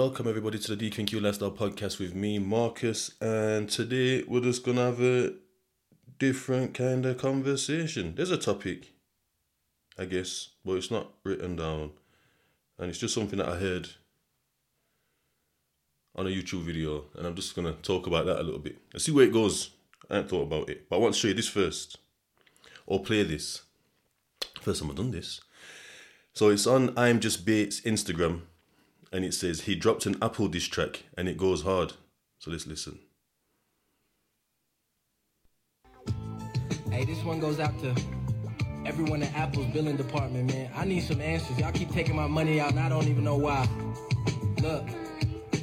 welcome everybody to the DQQ Lifestyle Podcast with me, Marcus, and today we're just gonna have a different kind of conversation. There's a topic, I guess, but it's not written down, and it's just something that I heard on a YouTube video, and I'm just gonna talk about that a little bit. Let's see where it goes. I haven't thought about it, but I want to show you this first, or play this. First time I've done this. So it's on I'm Just Bait's Instagram and it says he dropped an Apple diss track and it goes hard. So let's listen. Hey, this one goes out to everyone at Apple's billing department, man. I need some answers. Y'all keep taking my money out and I don't even know why. Look.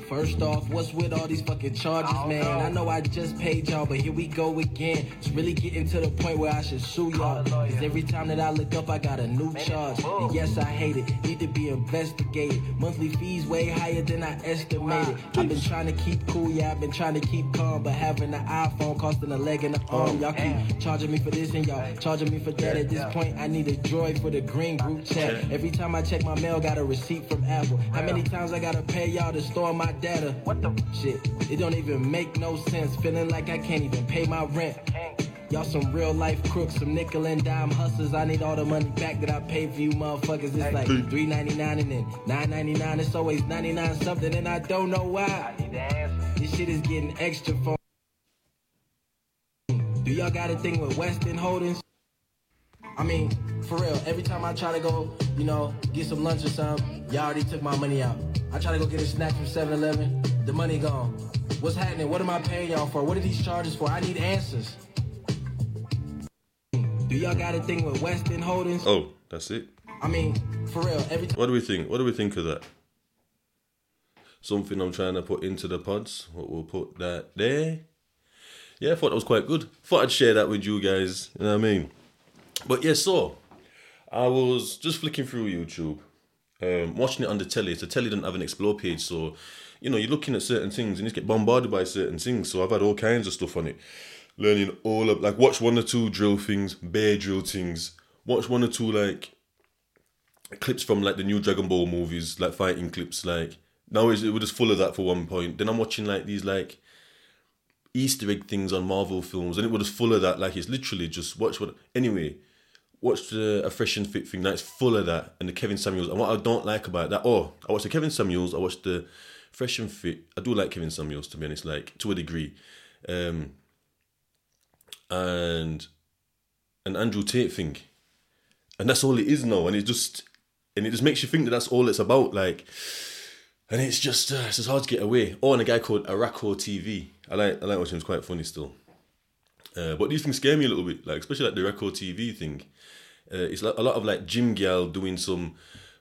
First off, what's with all these fucking charges, man? Know. I know I just paid y'all, but here we go again. It's really getting to the point where I should sue y'all. Cause every time that I look up, I got a new charge. And yes, I hate it. Need to be investigated. Monthly fees way higher than I estimated. I've been trying to keep cool, yeah, I've been trying to keep calm, but having an iPhone costing a leg and an arm. Y'all keep charging me for this and y'all charging me for that. At this point, I need a droid for the green group chat. Every time I check my mail, got a receipt from Apple. How many times I gotta pay y'all to store my data. What the shit? It don't even make no sense. Feeling like I can't even pay my rent. Y'all some real life crooks, some nickel and dime hustlers. I need all the money back that I paid for you motherfuckers. It's like three ninety nine and then nine ninety nine. It's always ninety nine something, and I don't know why. This shit is getting extra for. Do y'all got a thing with Weston Holdings? I mean, for real, every time I try to go, you know, get some lunch or something, y'all already took my money out. I try to go get a snack from 7-Eleven, the money gone. What's happening? What am I paying y'all for? What are these charges for? I need answers. Do y'all got a thing with Weston Holdings? Oh, that's it. I mean, for real, every time. What do we think? What do we think of that? Something I'm trying to put into the pods. We'll put that there. Yeah, I thought that was quite good. Thought I'd share that with you guys. You know what I mean? But yeah, so I was just flicking through YouTube, um, watching it on the telly. The telly didn't have an explore page, so you know you're looking at certain things and you get bombarded by certain things. So I've had all kinds of stuff on it, learning all of like watch one or two drill things, bear drill things. Watch one or two like clips from like the new Dragon Ball movies, like fighting clips. Like now it was just full of that for one point. Then I'm watching like these like Easter egg things on Marvel films, and it was full of that. Like it's literally just watch what. Anyway, watched the fresh and fit thing that's full of that and the Kevin Samuels and what I don't like about that oh I watched the Kevin Samuels I watched the fresh and fit I do like Kevin Samuels to be honest like to a degree. Um and an Andrew Tate thing. And that's all it is now and it just and it just makes you think that that's all it's about like and it's just uh, it's just hard to get away. Oh and a guy called Araco TV I like I like watching him it's quite funny still. Uh, but these things scare me a little bit, like especially like the record TV thing. Uh, it's like a lot of like gym gal doing some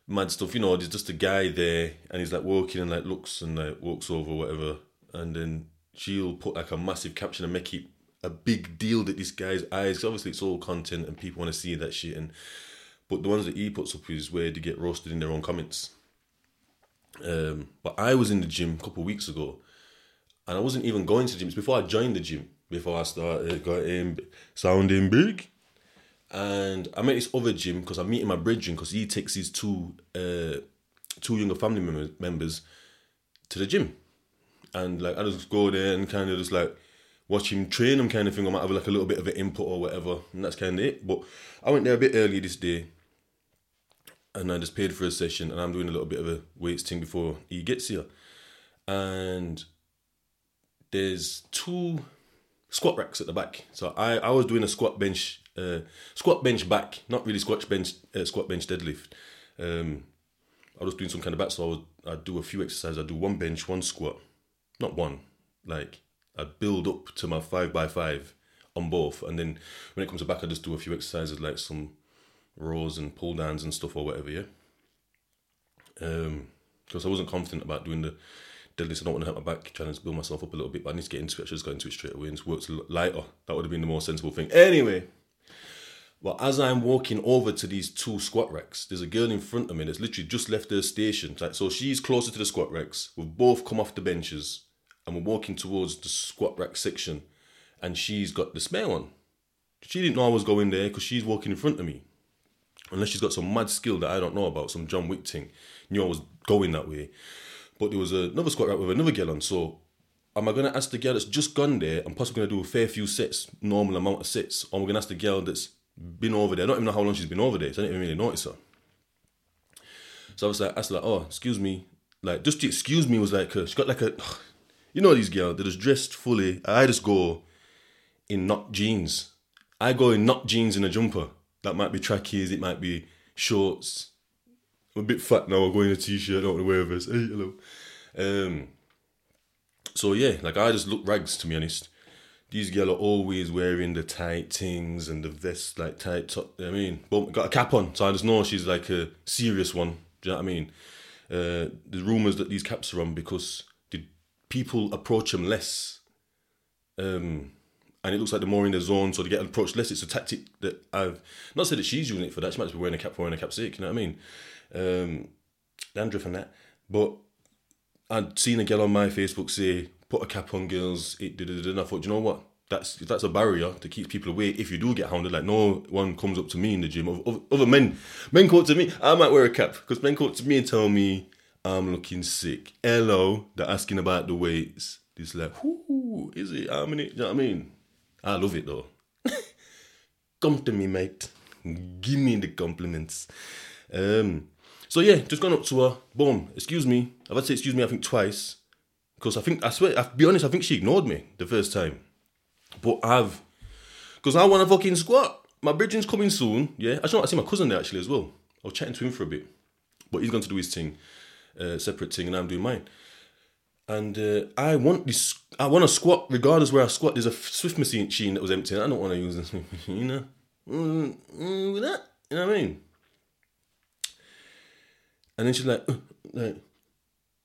mad stuff. You know, there's just a guy there, and he's like walking and like looks and like walks over whatever, and then she'll put like a massive caption and make it a big deal that this guy's eyes. Obviously, it's all content and people want to see that shit. And but the ones that he puts up is where they get roasted in their own comments. Um, but I was in the gym a couple of weeks ago, and I wasn't even going to the gym. It's before I joined the gym before I started getting sounding big. And I met this other gym because I'm meeting my brethren because he takes his two uh, two younger family members members to the gym, and like I just go there and kind of just like watch him train them kind of thing. I might have like a little bit of an input or whatever, and that's kind of it. But I went there a bit early this day, and I just paid for a session, and I'm doing a little bit of a weights thing before he gets here, and there's two squat racks at the back. So I, I was doing a squat bench, uh, squat bench back, not really squat bench, uh, squat bench deadlift. Um, I was doing some kind of back, so I would do a few exercises. I do one bench, one squat, not one. Like I build up to my five by five on both, and then when it comes to back, I just do a few exercises like some rows and pull downs and stuff or whatever. Yeah. Um, because I wasn't confident about doing the deadlifts. I don't want to hurt my back, trying to build myself up a little bit, but I need to get into it. I just got into it straight away and worked lighter. That would have been the more sensible thing. Anyway, well, as I'm walking over to these two squat racks, there's a girl in front of me that's literally just left her station. Like, so she's closer to the squat racks. We've both come off the benches and we're walking towards the squat rack section, and she's got the spare one. She didn't know I was going there because she's walking in front of me. Unless she's got some mad skill that I don't know about, some John Wick thing. Knew I was going that way. But there was another squat rack with another girl on. So am I gonna ask the girl that's just gone there I'm possibly gonna do a fair few sets, normal amount of sets, or am I gonna ask the girl that's been over there? I don't even know how long she's been over there, so I didn't even really notice her. So I was like, I was like, oh, excuse me, like just the excuse me was like, uh, she got like a, you know these girls, they're just dressed fully. I just go in not jeans. I go in not jeans and a jumper. That might be trackies, it might be shorts. I'm a bit fat now. I go in a t-shirt. I don't want to wear. Hey, hello. Um, so yeah, like I just look rags to be honest. These girls are always wearing the tight things and the vest like tight top. I mean, but got a cap on, so I just know she's like a serious one. Do you know what I mean? Uh, rumors that these caps are on because the people approach them less. Um, and it looks like they're more in the zone, so they get approached less. It's a tactic that I've not said that she's using it for that. She might be wearing a cap for wearing a cap sick. You know what I mean? Um, dandruff and that. But I'd seen a girl on my Facebook say, "Put a cap on, girls." It did it, and I thought, you know what? That's that's a barrier to keep people away. If you do get hounded, like no one comes up to me in the gym. Other, other men, men come up to me. I might wear a cap because men come up to me and tell me I'm looking sick. Hello, they're asking about the weights. It's like, whoo, is it? How many? You know what I mean? I love it though. Come to me, mate. Give me the compliments. Um, so yeah, just gone up to her. Boom. Excuse me. I've had to say excuse me. I think twice because I think I swear. I'll be honest. I think she ignored me the first time, but I've because I want to fucking squat. My bridging's coming soon. Yeah, I know I see my cousin there actually as well. I was chatting to him for a bit, but he's going to do his thing, uh, separate thing, and I'm doing mine. And uh, I want this. I want to squat regardless where I squat. There's a Smith machine that was empty. And I don't want to use this machine, you know. Mm, mm, with that, you know what I mean. And then she's like, uh, like,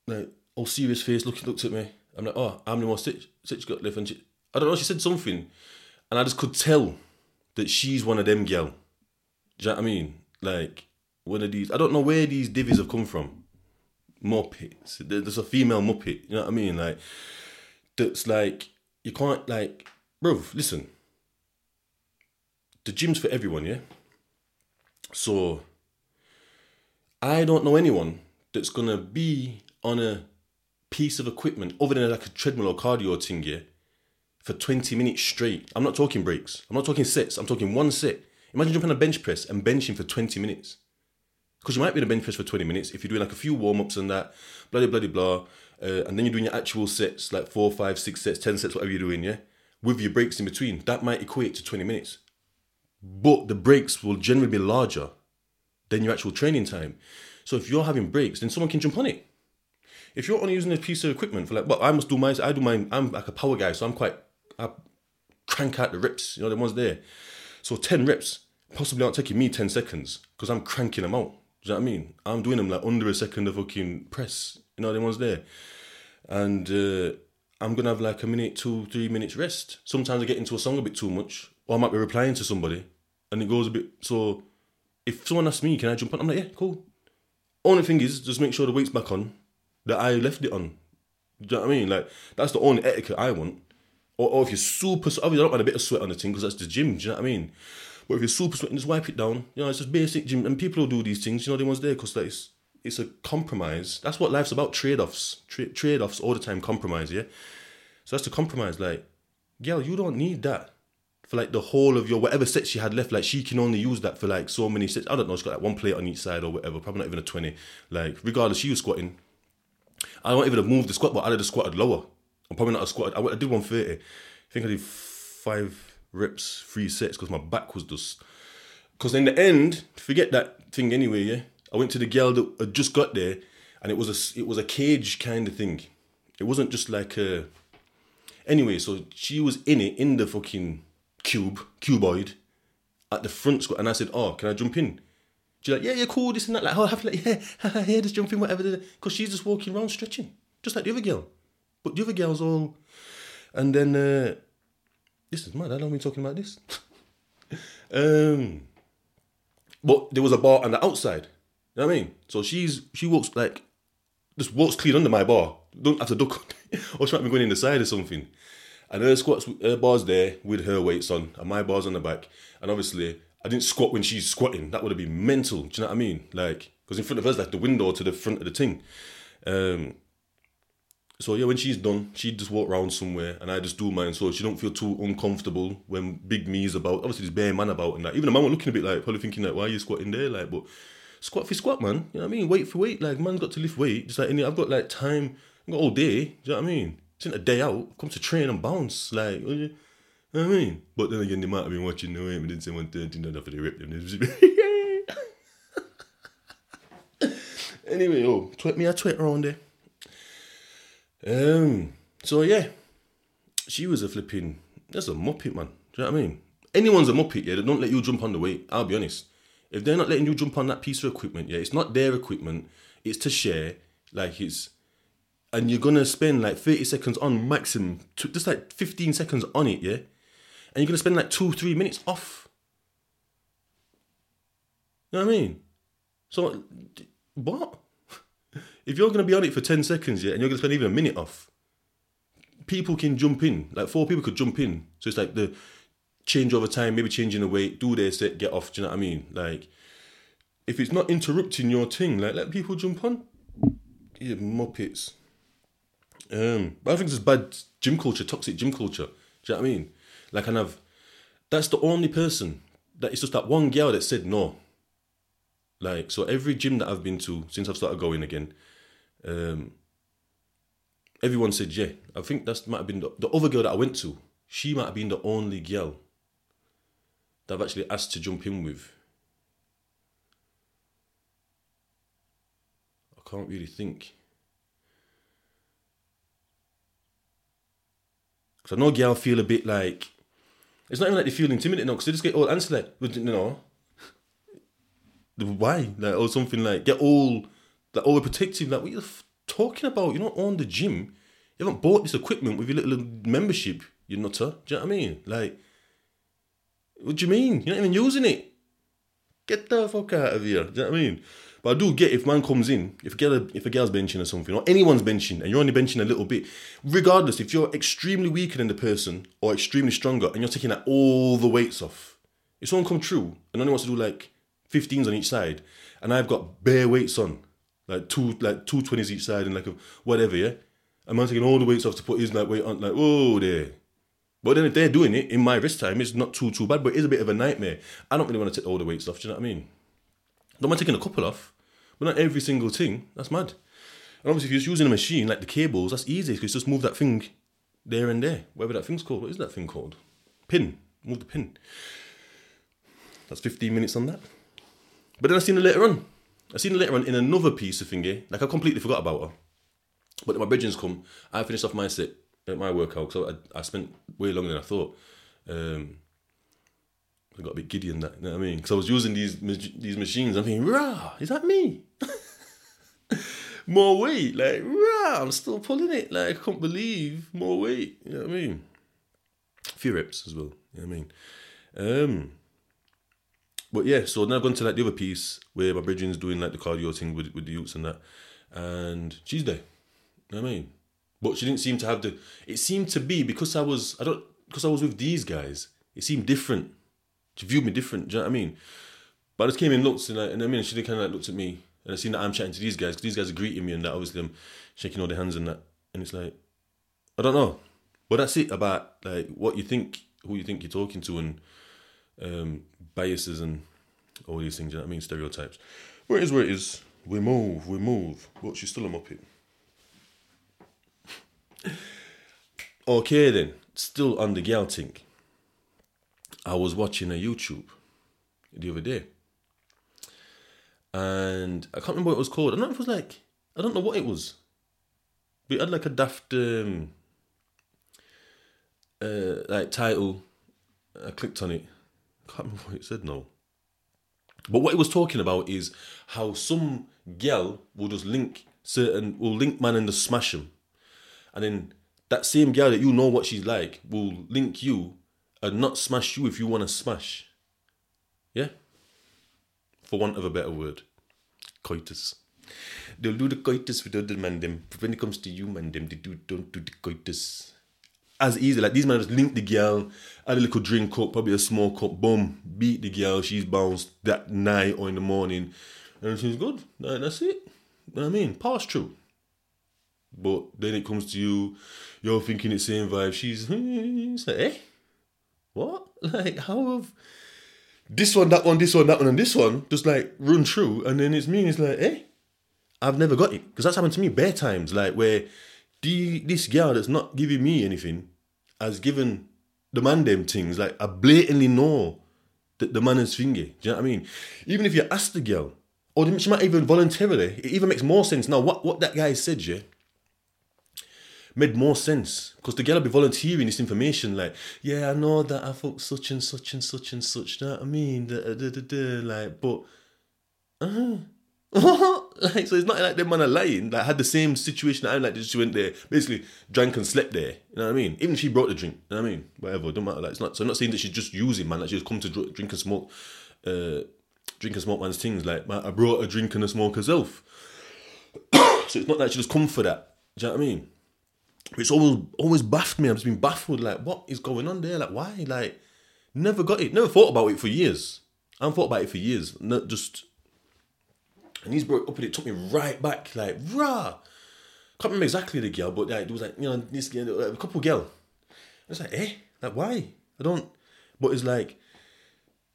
like, all serious face, looked looked at me. I'm like, oh, how many more stitch stitch got left? And she, I don't know. She said something, and I just could tell that she's one of them gal. Do you know what I mean? Like one of these. I don't know where these divvies have come from. Muppets. There's a female Muppet. You know what I mean? Like that's like you can't like, bro. Listen, the gym's for everyone, yeah. So I don't know anyone that's gonna be on a piece of equipment other than like a treadmill or cardio thing, yeah, for 20 minutes straight. I'm not talking breaks. I'm not talking sets. I'm talking one set. Imagine jumping on a bench press and benching for 20 minutes. Because you might be in a bench press for 20 minutes if you're doing like a few warm ups and that, blah, blah, blah, blah. Uh, and then you're doing your actual sets, like four, five, six sets, 10 sets, whatever you're doing, yeah? With your breaks in between. That might equate to 20 minutes. But the breaks will generally be larger than your actual training time. So if you're having breaks, then someone can jump on it. If you're only using a piece of equipment for like, well, I must do mine. I do mine. I'm like a power guy, so I'm quite. I crank out the reps. You know, the ones there. So ten reps possibly aren't taking me ten seconds because I'm cranking them out. Do you know what I mean? I'm doing them like under a second of fucking press. You know, the ones there, and uh, I'm gonna have like a minute, two, three minutes rest. Sometimes I get into a song a bit too much, or I might be replying to somebody, and it goes a bit. So if someone asks me, can I jump on? I'm like, yeah, cool. Only thing is, just make sure the weight's back on that I left it on. Do you know what I mean? Like that's the only etiquette I want. Or, or if you're super, obviously I don't want a bit of sweat on the thing because that's the gym. Do you know what I mean? But if you're super sweating, just wipe it down. You know, it's just basic gym, and people will do these things. You know, the ones there because it's it's a compromise. That's what life's about. Trade offs, Tra- trade offs all the time. Compromise, yeah. So that's the compromise. Like, girl, you don't need that for like the whole of your whatever sets she had left. Like she can only use that for like so many sets. I don't know. She's got like one plate on each side or whatever. Probably not even a twenty. Like regardless, she was squatting. I don't even have moved the squat, but I'd have squatted lower. I'm probably not a squat. I, I did 130. I think I did five reps, three sets because my back was just. Because in the end, forget that thing anyway. Yeah, I went to the girl that had just got there, and it was a it was a cage kind of thing. It wasn't just like a. Anyway, so she was in it in the fucking cube cuboid at the front squat, and I said, "Oh, can I jump in?" She's like, "Yeah, yeah, cool, this and that." Like, oh, have like, yeah, yeah, just jumping, whatever. Because she's just walking around stretching, just like the other girl. But the other girl's all, and then uh, this is mad. I don't mean talking about this. um, but there was a bar on the outside. You know what I mean? So she's she walks like just walks clean under my bar. Don't have to duck, or she might be going in the side or something. And her squats, her bars there with her weights on, and my bars on the back. And obviously, I didn't squat when she's squatting. That would have been mental. Do you know what I mean? Like, because in front of us, like the window to the front of the thing. Um, so yeah, when she's done, she just walk around somewhere, and I just do mine, so she don't feel too uncomfortable when big me's about. Obviously, there's bare man about, and that. Even the man was looking a bit like probably thinking like, why are you squatting there, like, but squat for squat, man. You know what I mean? Weight for weight, like man's got to lift weight. Just like any, I've got like time, I've got all day. Do you know what I mean? It's in a day out, come to train and bounce, like. I mean? But then again, they might have been watching the way, but didn't say one thirty, not enough for the rip them. anyway, oh, tweet me a tweet around there. Um. So yeah, she was a flipping. That's a muppet, man. Do you know what I mean? Anyone's a muppet, yeah. They don't let you jump on the weight. I'll be honest. If they're not letting you jump on that piece of equipment, yeah, it's not their equipment. It's to share. Like it's, and you're gonna spend like thirty seconds on maximum, just like fifteen seconds on it, yeah. And you're gonna spend like two, three minutes off. You know what I mean? So, what? If you're gonna be on it for ten seconds, yeah, and you're gonna spend even a minute off, people can jump in. Like four people could jump in. So it's like the change over time, maybe changing the weight, do their set, get off. Do you know what I mean? Like, if it's not interrupting your thing, like let people jump on. Yeah, muppets. Um, but I think it's bad gym culture, toxic gym culture. Do you know what I mean? Like, I've that's the only person that it's just that one girl that said no. Like, so every gym that I've been to since I've started going again, um, everyone said yeah. I think that might have been the, the other girl that I went to. She might have been the only girl that I've actually asked to jump in with. I can't really think. Because I know girl feel a bit like, it's not even like they feel intimidated now, because they just get all answer like, you know, why? Like, or something like, get all, like, overprotective. Like, what are you f- talking about? You're not on the gym. You haven't bought this equipment with your little membership, you nutter. Do you know what I mean? Like, what do you mean? You're not even using it. Get the fuck out of here. Do you know what I mean? But I do get if man comes in, if a girl, if a girl's benching or something, or anyone's benching, and you're only benching a little bit, regardless if you're extremely weaker than the person or extremely stronger, and you're taking like all the weights off, if someone come true and only wants to do like 15s on each side, and I've got bare weights on, like two like two 20s each side and like a, whatever, yeah, and man taking all the weights off to put his like weight on, like whoa there. But then if they're doing it in my wrist time, it's not too too bad, but it is a bit of a nightmare. I don't really want to take all the weights off. Do you know what I mean? Don't mind taking a couple off, but not every single thing. That's mad. And obviously, if you're just using a machine like the cables, that's easy because just move that thing there and there, whatever that thing's called. What is that thing called? Pin. Move the pin. That's 15 minutes on that. But then I seen her later on. I seen her later on in another piece of thingy. Like I completely forgot about her. But then my bridgings come. I finished off my set, uh, my workout. So I, I spent way longer than I thought. Um, I got a bit giddy in that. You know what I mean? Because I was using these these machines. I'm thinking, rah, is that me? more weight, like rah, I'm still pulling it. Like I can't believe more weight. You know what I mean? A few reps as well. You know what I mean? Um, but yeah, so now I've gone to like the other piece where my brethren's doing like the cardio thing with with the youths and that, and there. You know what I mean? But she didn't seem to have the. It seemed to be because I was I don't because I was with these guys. It seemed different. She viewed me different. Do you know what I mean? But I just came in, looked, and, I, and I mean, she kind of like looked at me, and I seen that I'm chatting to these guys because these guys are greeting me, and that obviously I'm shaking all their hands and that, and it's like, I don't know, but that's it about like what you think, who you think you're talking to, and um, biases and all these things. You know what I mean? Stereotypes. Where it is, where it is. We move, we move. But she's still a muppet. Okay then, still on the gal thing. I was watching a YouTube the other day. And I can't remember what it was called. I don't know if it was like I don't know what it was. But had like a daft um uh like title. I clicked on it. I can't remember what it said now. But what it was talking about is how some girl will just link certain will link man and just smash him. And then that same girl that you know what she's like will link you and not smash you if you want to smash. Yeah? For want of a better word. Coitus. They'll do the coitus with other man them. But when it comes to you, man them, they do don't do the coitus. As easy, like these men just link the girl, add a little drink up, probably a small cup, boom, beat the girl, she's bounced that night or in the morning, and she's good. That's it. You know what I mean? Pass through. But then it comes to you, you're thinking it's same vibe. She's it's like, eh? What? Like how have this one, that one, this one, that one, and this one just like run through, and then it's me. And it's like, eh? I've never got it because that's happened to me bare times. Like where the this girl that's not giving me anything has given the man them things. Like I blatantly know that the man is finger. Do you know what I mean? Even if you ask the girl, or she might even voluntarily, it even makes more sense now. What what that guy said, yeah, made more sense because the girl be volunteering this information. Like, yeah, I know that I fuck such and such and such and such. Know what I mean? Da, da, da, da, like, but. Uh, like so it's not like them man are lying. Like had the same situation I like she went there, basically drank and slept there. You know what I mean? Even if she brought the drink. You know what I mean? Whatever, don't matter. Like it's not so I'm not saying that she's just using man, like she's come to dr- drink and smoke uh drink and smoke man's things. Like man, I brought a drink and a smoke herself. so it's not like she just come for that. Do you know what I mean? It's always always baffled me. I've just been baffled, like, what is going on there? Like why? Like never got it. Never thought about it for years. I haven't thought about it for years. Not just and he's brought up and it took me right back, like, rah. Can't remember exactly the girl, but like, it was like, you know, this girl, a couple girl. I was like, eh? Like, why? I don't. But it's like,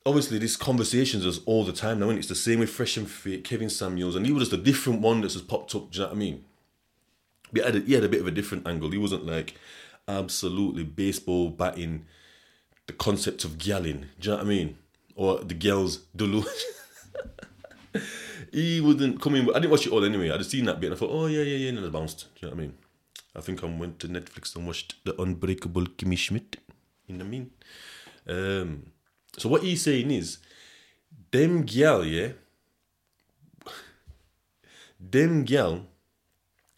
obviously, these conversations is all the time now, and it's the same with Fresh and Fit, Kevin Samuels, and he was just a different one that's just popped up. Do you know what I mean? He had, a, he had a bit of a different angle. He wasn't like absolutely baseball batting the concept of gelling. Do you know what I mean? Or the girls delusion. he wouldn't come in. I didn't watch it all anyway. I just seen that bit and I thought, oh yeah, yeah, yeah, and I bounced. Do you know what I mean? I think I went to Netflix and watched The Unbreakable Kimmy Schmidt. You know what I mean? Um, so what he's saying is, them gal, yeah, them gal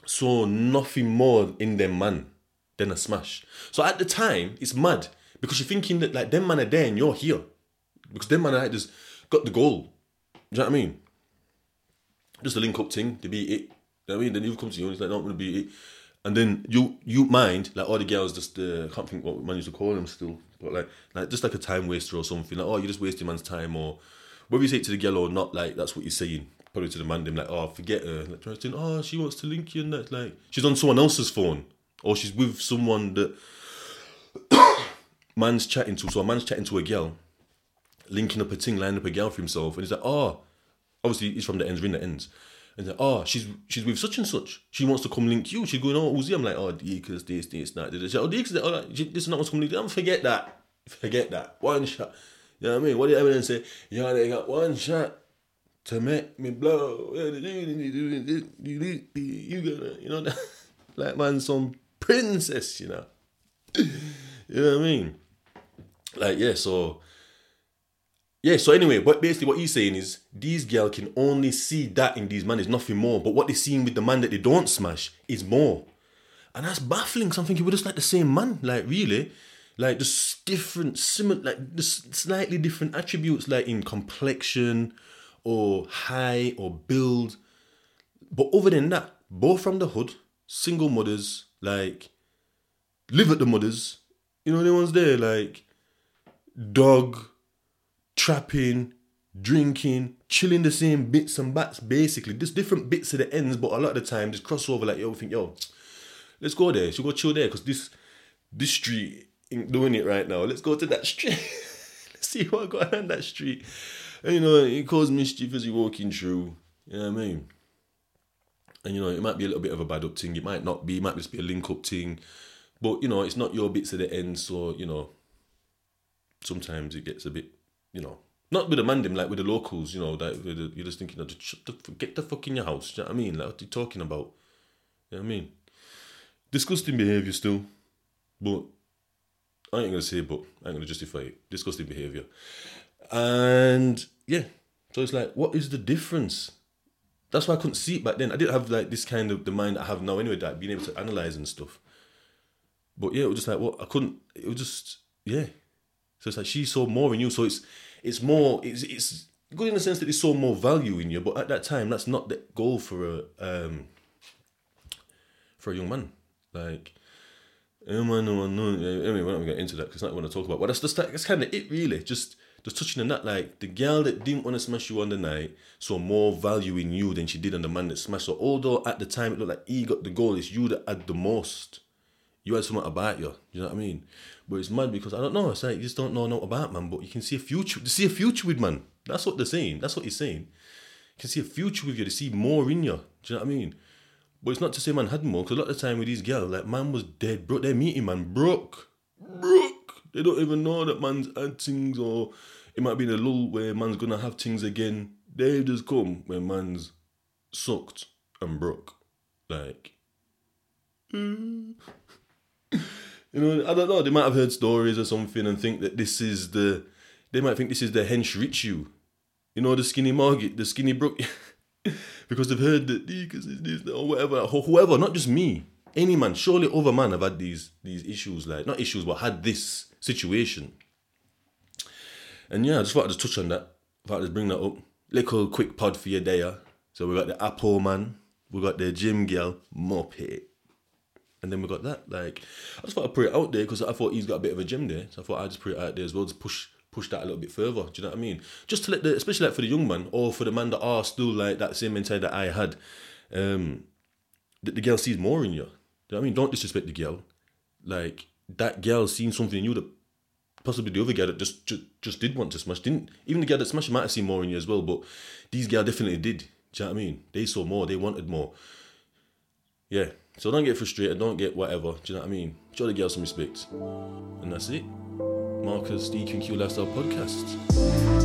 saw nothing more in them man than a smash. So at the time, it's mad because you're thinking that like them man are there and you're here because them man are like just got the goal. Do you know what I mean? Just a link up thing to be it. You know I mean? Then you come to you and it's like, not going to be it. And then you you mind like all the girls just uh, can't think what man used to call them still, but like like just like a time waster or something like oh you're just wasting man's time or whether you say it to the girl or not like that's what you're saying probably to the man them like oh forget her like trying to think oh she wants to link you and that like she's on someone else's phone or she's with someone that man's chatting to so a man's chatting to a girl linking up a thing lining up a girl for himself and he's like oh obviously he's from the ends we're the ends and like, oh, she's she's with such and such. She wants to come link you. She's going, oh, Uzi. I'm like, oh, because this, this, that. Like, oh, this, oh, like, this is not what's coming link. Don't forget that. Forget that. One shot. You know what I mean? What did evidence say? Yeah, they got one shot to make me blow. You gonna, you know, that? like man, some princess, you know. you know what I mean? Like, yeah, so yeah, so anyway, but basically what he's saying is these girls can only see that in these men is nothing more. But what they're seeing with the man that they don't smash is more. And that's baffling. Something thinking we're just like the same man, like really. Like just different, similar, like just slightly different attributes, like in complexion or height or build. But other than that, both from the hood, single mothers, like live at the mothers. You know the ones there, like dog, trapping, drinking, chilling the same bits and bats, basically. Just different bits of the ends, but a lot of the time, just crossover, like, yo, think, yo, let's go there. Should go chill there, because this this street ain't doing it right now. Let's go to that street. let's see what I got on that street. And, you know, it causes mischief as you're walking through. You know what I mean? And, you know, it might be a little bit of a bad up thing. It might not be. It might just be a link up thing. But, you know, it's not your bits at the end. So, you know, sometimes it gets a bit you know, not with the mandem, like with the locals, you know, that you're just thinking, get the fuck in your house. You know what I mean? Like, what are you talking about? You know what I mean? Disgusting behaviour still, but I ain't gonna say, but I ain't gonna justify it. Disgusting behaviour, and yeah, so it's like, what is the difference? That's why I couldn't see it back then. I didn't have like this kind of the mind I have now anyway, that being able to analyze and stuff. But yeah, it was just like, what I couldn't. It was just yeah. So it's like she saw more in you. So it's it's more it's it's good in the sense that they saw more value in you. But at that time, that's not the goal for a um for a young man. Like, oh man, no, no. Anyway, we're not gonna get into that because not what I talk about. But that's just that's kind of it, really. Just just touching on that, like the girl that didn't want to smash you on the night saw more value in you than she did on the man that smashed. So although at the time it looked like he got the goal, it's you that had the most. You had something about you. You know what I mean? But it's mad because I don't know. It's like you just don't know no about man, but you can see a future. To see a future with man. That's what they're saying. That's what he's saying. You can see a future with you. To see more in you. Do you know what I mean? But it's not to say man had more, because a lot of the time with these girls, like man was dead, broke. They're meeting man broke, broke. They don't even know that man's had things, or it might be in a lull where man's gonna have things again. They just come when man's sucked and broke, like. mm. You know, I don't know. They might have heard stories or something and think that this is the. They might think this is the hench rich you. You know, the skinny Margaret, the skinny Brooke. because they've heard that because is this or whatever. or Whoever, not just me. Any man, surely other man have had these these issues, like not issues, but had this situation. And yeah, I just I'd just touch on that. I thought I'd just bring that up. Little quick pod for your day. So we got the Apple man, we got the gym girl, Muppet. And then we got that. Like, I just thought I'd put it out there because I thought he's got a bit of a gym there. So I thought I'd just put it out there as well, to push push that a little bit further. Do you know what I mean? Just to let the, especially like for the young man or for the man that are still like that same mentality that I had, um, that the girl sees more in you. Do you know what I mean? Don't disrespect the girl. Like that girl seen something in you that possibly the other girl that just just, just did want to smash didn't. Even the girl that smashed might have seen more in you as well, but these girls definitely did. Do you know what I mean? They saw more. They wanted more. Yeah. So don't get frustrated. Don't get whatever. Do you know what I mean? Show the girl some respect. And that's it. Marcus DQQ Lifestyle Podcast.